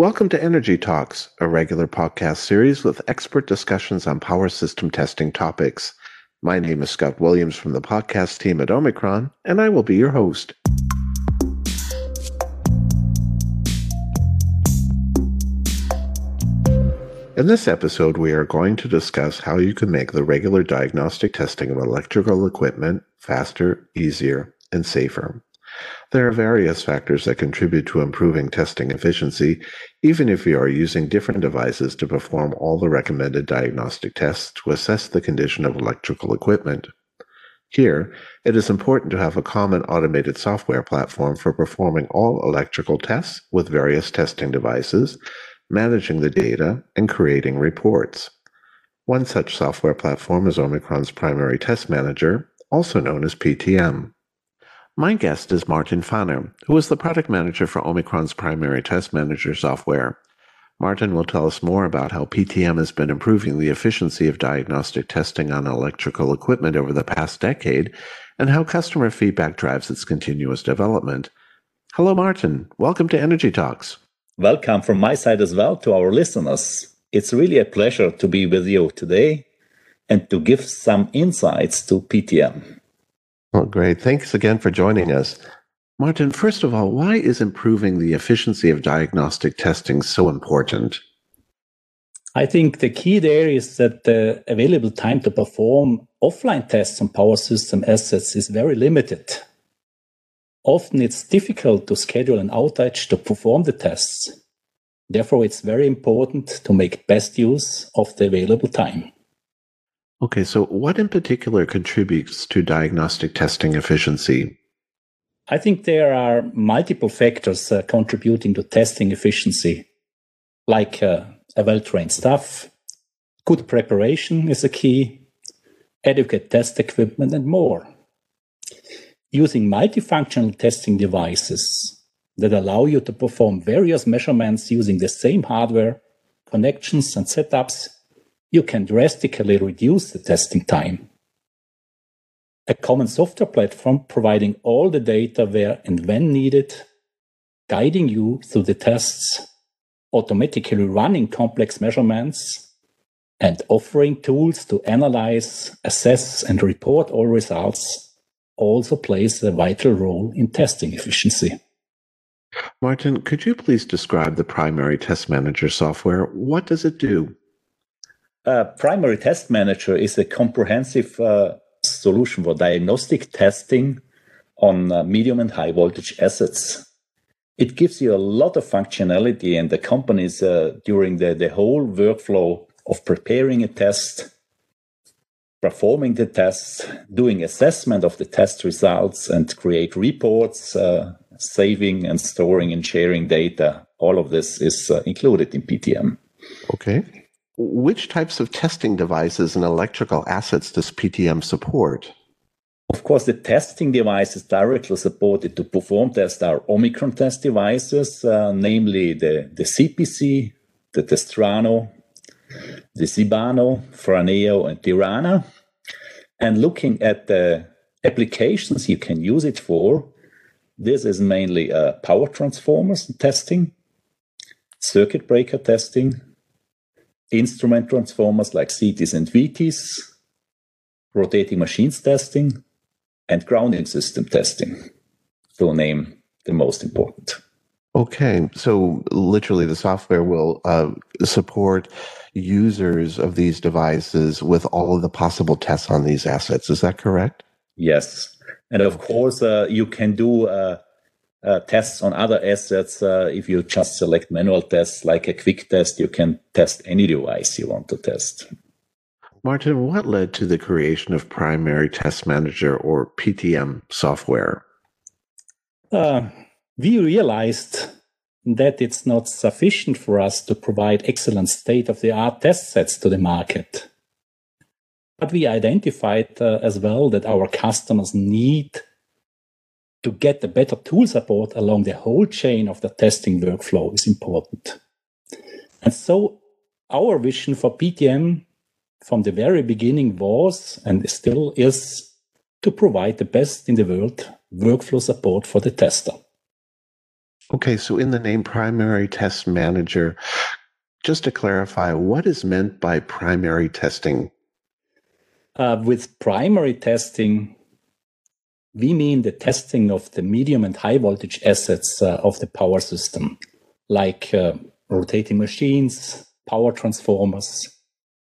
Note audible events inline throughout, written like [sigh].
Welcome to Energy Talks, a regular podcast series with expert discussions on power system testing topics. My name is Scott Williams from the podcast team at Omicron, and I will be your host. In this episode, we are going to discuss how you can make the regular diagnostic testing of electrical equipment faster, easier, and safer. There are various factors that contribute to improving testing efficiency, even if you are using different devices to perform all the recommended diagnostic tests to assess the condition of electrical equipment. Here, it is important to have a common automated software platform for performing all electrical tests with various testing devices, managing the data, and creating reports. One such software platform is Omicron's Primary Test Manager, also known as PTM. My guest is Martin Fanner, who is the product manager for Omicron's Primary Test Manager software. Martin will tell us more about how PTM has been improving the efficiency of diagnostic testing on electrical equipment over the past decade and how customer feedback drives its continuous development. Hello, Martin. Welcome to Energy Talks. Welcome from my side as well to our listeners. It's really a pleasure to be with you today and to give some insights to PTM. Well, great. Thanks again for joining us. Martin, first of all, why is improving the efficiency of diagnostic testing so important? I think the key there is that the available time to perform offline tests on power system assets is very limited. Often it's difficult to schedule an outage to perform the tests. Therefore, it's very important to make best use of the available time. Okay, so what in particular contributes to diagnostic testing efficiency? I think there are multiple factors uh, contributing to testing efficiency, like uh, a well trained staff, good preparation is a key, adequate test equipment, and more. Using multifunctional testing devices that allow you to perform various measurements using the same hardware, connections, and setups you can drastically reduce the testing time. A common software platform providing all the data where and when needed, guiding you through the tests, automatically running complex measurements, and offering tools to analyze, assess, and report all results also plays a vital role in testing efficiency. Martin, could you please describe the primary test manager software? What does it do? Uh, primary Test Manager is a comprehensive uh, solution for diagnostic testing on uh, medium and high voltage assets. It gives you a lot of functionality and the companies uh, during the, the whole workflow of preparing a test, performing the tests, doing assessment of the test results, and create reports, uh, saving and storing and sharing data. All of this is uh, included in PTM. Okay. Which types of testing devices and electrical assets does PTM support? Of course, the testing devices directly supported to perform tests are Omicron test devices, uh, namely the, the CPC, the Testrano, the Cibano, Franeo, and Dirana. And looking at the applications you can use it for, this is mainly uh, power transformers testing, circuit breaker testing, instrument transformers like CTs and VTs, rotating machines testing, and grounding system testing, to name the most important. Okay, so literally the software will uh, support users of these devices with all of the possible tests on these assets. Is that correct? Yes. And of course, uh, you can do uh, uh, tests on other assets. Uh, if you just select manual tests like a quick test, you can test any device you want to test. Martin, what led to the creation of Primary Test Manager or PTM software? Uh, we realized that it's not sufficient for us to provide excellent state of the art test sets to the market. But we identified uh, as well that our customers need to get the better tool support along the whole chain of the testing workflow is important. And so our vision for PTM from the very beginning was and still is to provide the best in the world workflow support for the tester. Okay, so in the name primary test manager, just to clarify, what is meant by primary testing? Uh, with primary testing, we mean the testing of the medium and high voltage assets uh, of the power system, like uh, rotating machines, power transformers,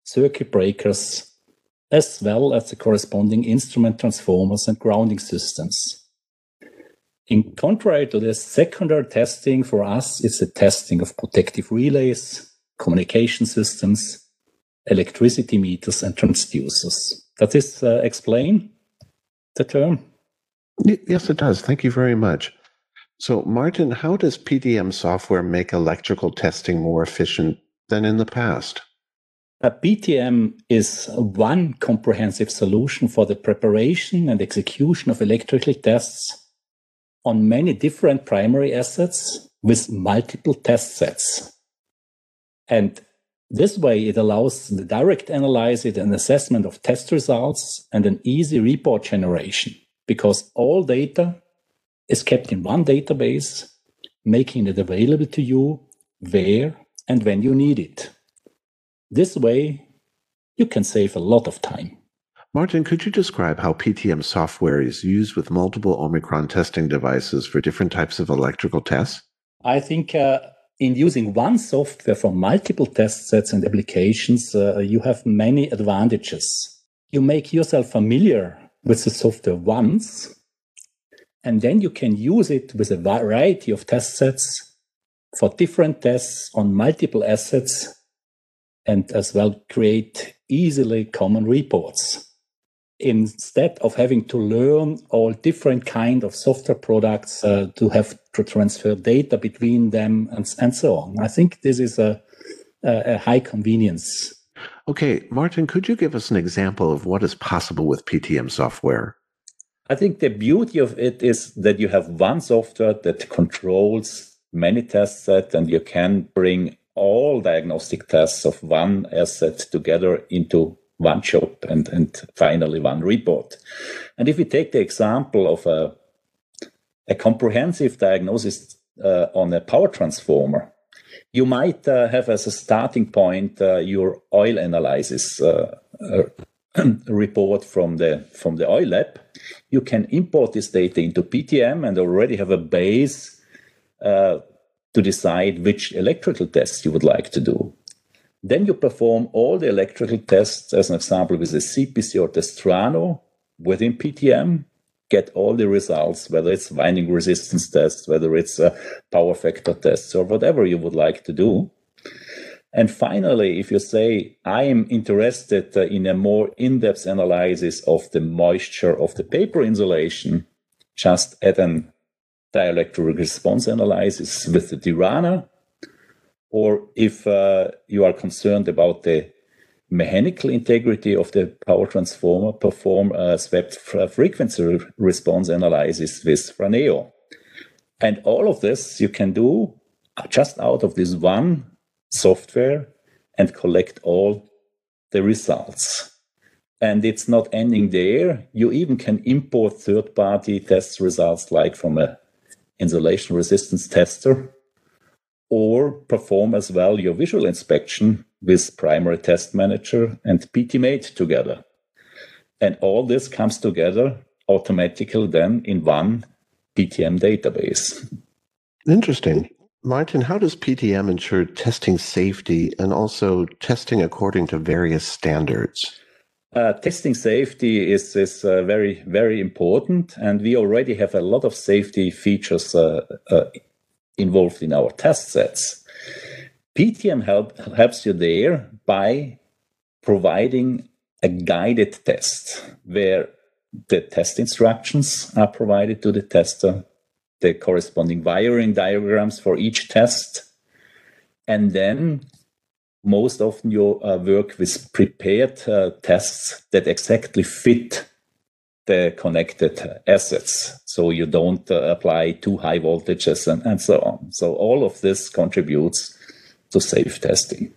circuit breakers, as well as the corresponding instrument transformers and grounding systems. In contrary to this, secondary testing for us is the testing of protective relays, communication systems, electricity meters, and transducers. Does this uh, explain the term? Yes, it does. Thank you very much. So, Martin, how does PTM software make electrical testing more efficient than in the past? Uh, A PTM is one comprehensive solution for the preparation and execution of electrical tests on many different primary assets with multiple test sets. And this way, it allows the direct analysis and assessment of test results and an easy report generation because all data is kept in one database, making it available to you where and when you need it. This way, you can save a lot of time. Martin, could you describe how PTM software is used with multiple Omicron testing devices for different types of electrical tests? I think uh, in using one software for multiple test sets and applications, uh, you have many advantages. You make yourself familiar with the software once, and then you can use it with a variety of test sets for different tests on multiple assets and as well create easily common reports. Instead of having to learn all different kind of software products uh, to have to transfer data between them and, and so on. I think this is a, a, a high convenience okay martin could you give us an example of what is possible with ptm software i think the beauty of it is that you have one software that controls many test sets and you can bring all diagnostic tests of one asset together into one job and, and finally one report. And if we take the example of a, a comprehensive diagnosis uh, on a power transformer, you might uh, have as a starting point uh, your oil analysis uh, [clears throat] report from the from the oil lab. You can import this data into PTM and already have a base uh, to decide which electrical tests you would like to do. Then you perform all the electrical tests, as an example, with the CPC or the strano within PTM, get all the results, whether it's winding resistance tests, whether it's power factor tests, or whatever you would like to do. And finally, if you say, I am interested uh, in a more in depth analysis of the moisture of the paper insulation, just add an dielectric response analysis with the Dirana or if uh, you are concerned about the mechanical integrity of the power transformer, perform a swept frequency response analysis with Franeo. And all of this you can do just out of this one software and collect all the results. And it's not ending there. You even can import third party test results like from a insulation resistance tester or perform as well your visual inspection with Primary Test Manager and PTMate together. And all this comes together automatically then in one PTM database. Interesting. Martin, how does PTM ensure testing safety and also testing according to various standards? Uh, testing safety is, is uh, very, very important, and we already have a lot of safety features uh, uh involved in our test sets. PTM help, helps you there by providing a guided test where the test instructions are provided to the tester, the corresponding wiring diagrams for each test, and then most often you uh, work with prepared uh, tests that exactly fit the connected assets. So you don't uh, apply too high voltages and, and so on. So all of this contributes to safe testing.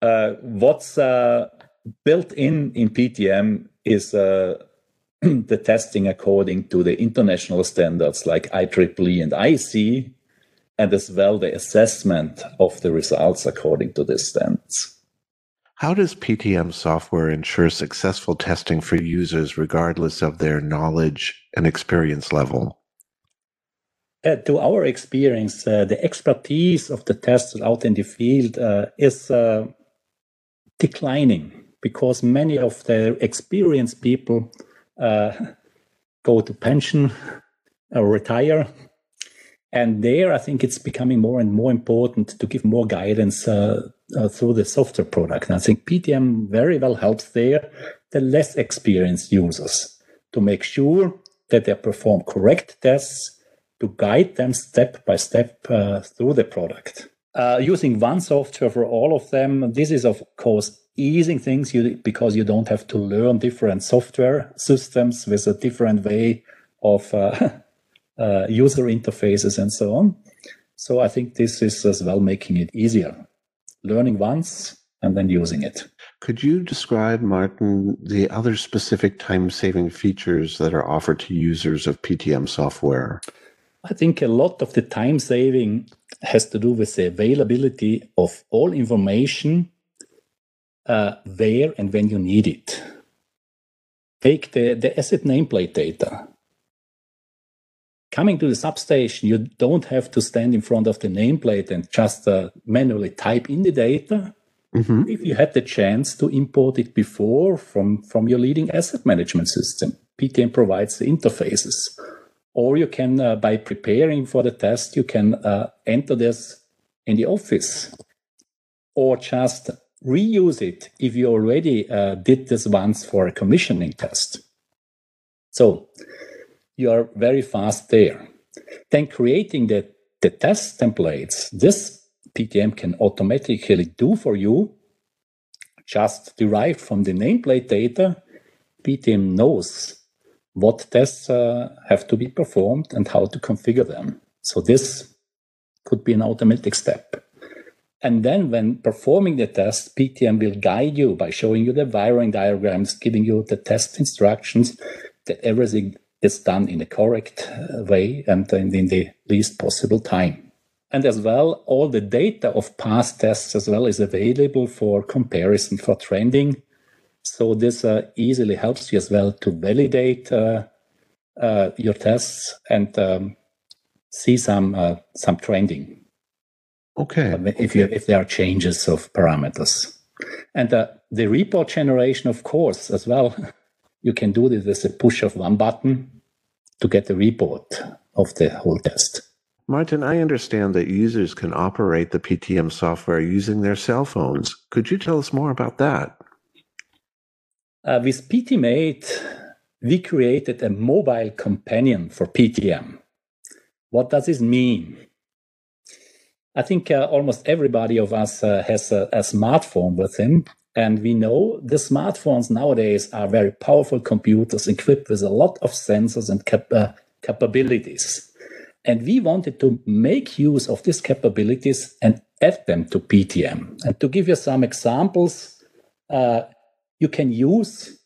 Uh, what's uh, built in in PTM is uh, [clears throat] the testing according to the international standards like IEEE and IEC, and as well the assessment of the results according to the standards. How does PTM software ensure successful testing for users regardless of their knowledge and experience level? Uh, to our experience, uh, the expertise of the testers out in the field uh, is uh, declining because many of the experienced people uh, go to pension or retire. And there, I think it's becoming more and more important to give more guidance uh, through the software product. And I think PTM very well helps there the less experienced users to make sure that they perform correct tests to guide them step by step uh, through the product. Uh, using one software for all of them, this is of course easing things you, because you don't have to learn different software systems with a different way of uh, [laughs] uh user interfaces and so on. So I think this is as well making it easier learning once and then using it. Could you describe, Martin, the other specific time saving features that are offered to users of PTM software? I think a lot of the time saving has to do with the availability of all information uh, where and when you need it. Take the, the asset nameplate data. Coming to the substation, you don't have to stand in front of the nameplate and just uh, manually type in the data. Mm-hmm. If you had the chance to import it before from, from your leading asset management system, PTM provides the interfaces. Or you can, uh, by preparing for the test, you can uh, enter this in the office or just reuse it if you already uh, did this once for a commissioning test. So you are very fast there. Then creating the, the test templates, this PTM can automatically do for you, just derived from the nameplate data. PTM knows what tests uh, have to be performed and how to configure them. So this could be an automatic step. And then when performing the test, PTM will guide you by showing you the wiring diagrams, giving you the test instructions that everything is done in the correct uh, way and in the least possible time. And as well, all the data of past tests as well is available for comparison for trending. So this uh, easily helps you as well to validate uh, uh, your tests and um, see some uh, some trending. Okay. If you if there are changes of parameters, and uh, the report generation, of course, as well. [laughs] You can do this with a push of one button to get the report of the whole test. Martin, I understand that users can operate the PTM software using their cell phones. Could you tell us more about that? Uh, with PTMate, we created a mobile companion for PTM. What does this mean? I think uh, almost everybody of us uh, has a, a, smartphone with him. And we know the smartphones nowadays are very powerful computers equipped with a lot of sensors and cap- uh, capabilities. And we wanted to make use of these capabilities and add them to PTM. And to give you some examples, uh, you can use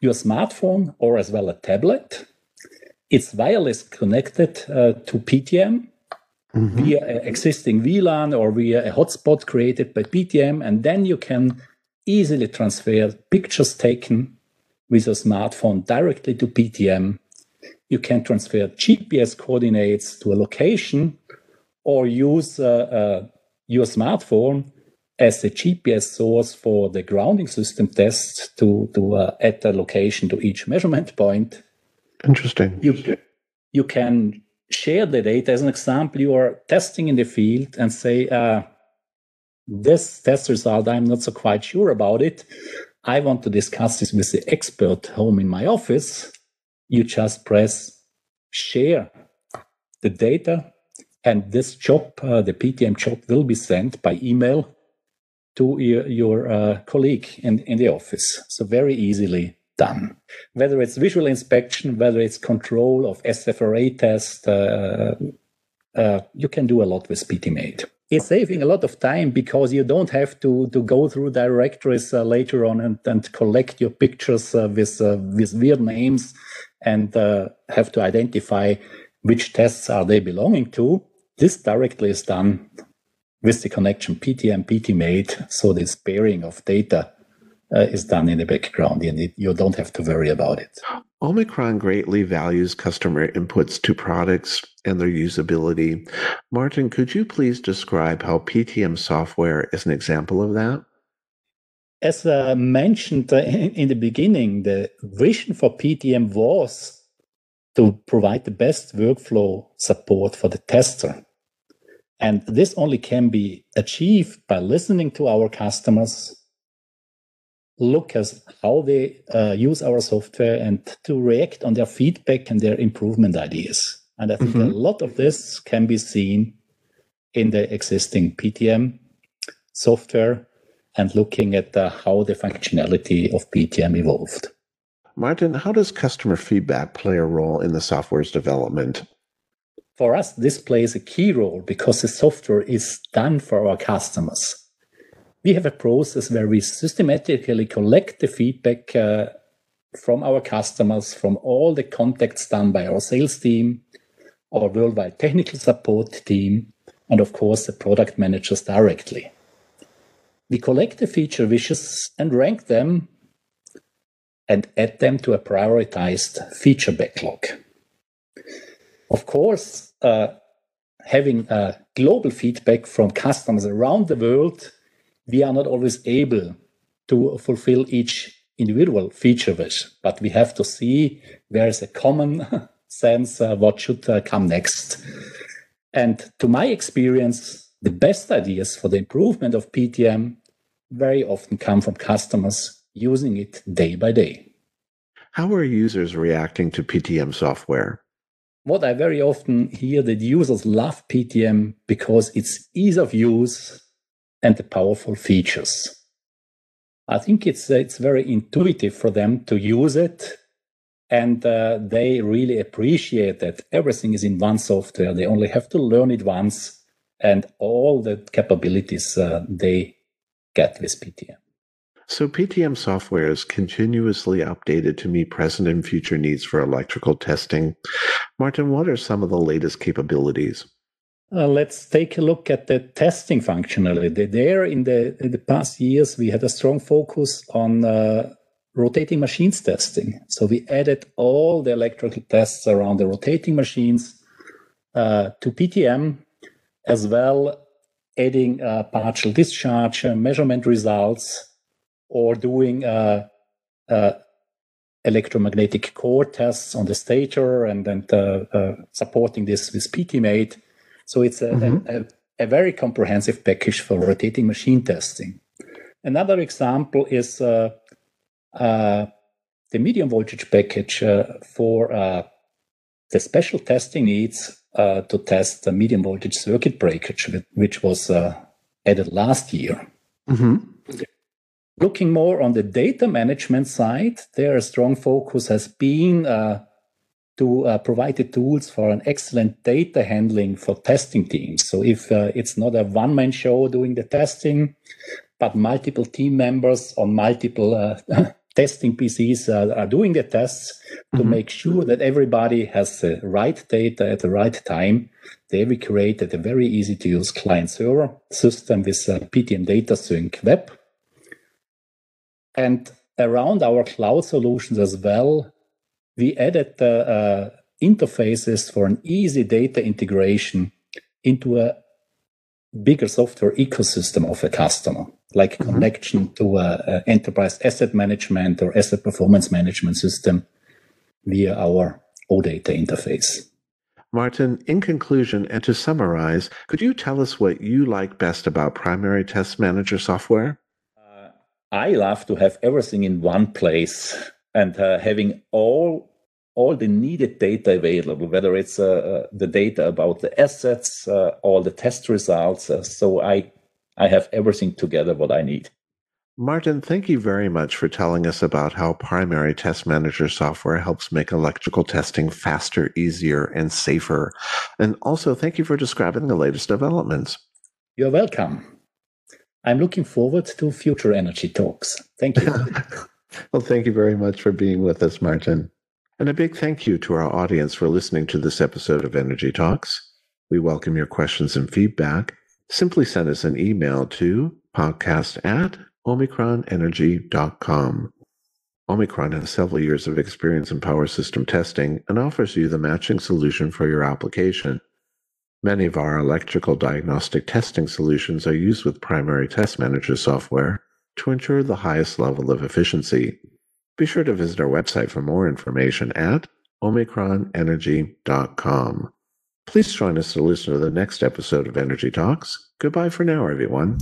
your smartphone or as well a tablet. It's wireless connected uh, to PTM mm-hmm. via existing WLAN or via a hotspot created by PTM. And then you can easily transfer pictures taken with your smartphone directly to PTM. You can transfer GPS coordinates to a location or use uh, uh, your smartphone as a GPS source for the grounding system test to, to uh, add a location to each measurement point. Interesting. You, you can share the data. As an example, you are testing in the field and say, uh, this test result, I'm not so quite sure about it. I want to discuss this with the expert home in my office. You just press share the data, and this job, uh, the PTM job, will be sent by email to your, your uh, colleague in, in the office. So, very easily done. Whether it's visual inspection, whether it's control of SFRA test, uh, uh, you can do a lot with PTMate. It's saving a lot of time because you don't have to, to go through directories uh, later on and, and collect your pictures uh, with, uh, with weird names and have to identify which tests are they belonging to. this directly is done with the connection PTM, PTMate, so this pairing of data uh, is done in the background and it, you don't have to worry about it. Omicron greatly values customer inputs to products and their usability. Martin, could you please describe how PTM software is an example of that? As uh, mentioned uh, in the beginning, the vision for PTM was to provide the best workflow support for the tester. And this only can be achieved by listening to our customers, look at how they uh, use our software and to react on their feedback and their improvement ideas. And I think mm-hmm. a lot of this can be seen in the existing PTM software and looking at uh, how the functionality of PTM evolved. Martin, how does customer feedback play a role in the software's development? For us, this plays a key role because the software is done for our customers we have a process where we systematically collect the feedback uh, from our customers, from all the contacts done by our sales team, our worldwide technical support team, and of course the product managers directly. We collect the feature wishes and rank them and add them to a prioritized feature backlog. Of course, uh, having uh, global feedback from customers around the world we are not always able to fulfill each individual feature wish, but we have to see there is a common [laughs] sense uh, what should uh, come next. And to my experience, the best ideas for the improvement of PTM very often come from customers using it day by day. How are users reacting to PTM software? What I very often hear that users love PTM because it's ease of use and the powerful features. I think it's it's very intuitive for them to use it, and uh, they really appreciate that everything is in one software. They only have to learn it once, and all the capabilities uh, they get with PTM. So PTM software is continuously updated to meet present and future needs for electrical testing. Martin, what are some of the latest capabilities? Uh, let's take a look at the testing functionality. There, in the, in the past years, we had a strong focus on uh, rotating machines testing. So we added all the electrical tests around the rotating machines uh, to PTM, as well adding uh, partial discharge uh, measurement results or doing uh, electromagnetic core tests on the stator and then supporting this with PTMate so it's a, mm-hmm. a, a, very comprehensive package for rotating machine testing. Another example is uh, uh, the medium voltage package uh, for uh, the special testing needs uh, to test the medium voltage circuit breakage, which was uh, added last year. Mm-hmm. Looking more on the data management side, there a strong focus has been to uh, provide the tools for an excellent data handling for testing teams. So if uh, it's not a one man show doing the testing, but multiple team members on multiple uh, [laughs] testing PCs are doing the tests mm-hmm. to make sure that everybody has the right data at the right time. They we created a very easy to use client server system with PTM Data Sync Web. And around our cloud solutions as well, we added the uh, interfaces for an easy data integration into a bigger software ecosystem of a customer, like mm-hmm. connection to a, enterprise asset management or asset performance management system via our OData interface. Martin, in conclusion and to summarize, could you tell us what you like best about Primary Test Manager software? I love to have everything in one place and uh, having all all the needed data available, whether it's uh, uh, the data about the assets, uh, all the test results. Uh, so I I have everything together what I need. Martin, thank you very much for telling us about how Primary Test Manager software helps make electrical testing faster, easier, and safer. And also, thank you for describing the latest developments. You're welcome. I'm looking forward to future energy talks. Thank you. [laughs] well, thank you very much for being with us, Martin. And a big thank you to our audience for listening to this episode of Energy Talks. We welcome your questions and feedback. Simply send us an email to podcast at omicronenergy.com. Omicron has several years of experience in power system testing and offers you the matching solution for your application. Many of our electrical diagnostic testing solutions are used with Primary Test Manager software to ensure the highest level of efficiency. Be sure to visit our website for more information at omicronenergy.com. Please join us to listen to the next episode of Energy Talks. Goodbye for now, everyone.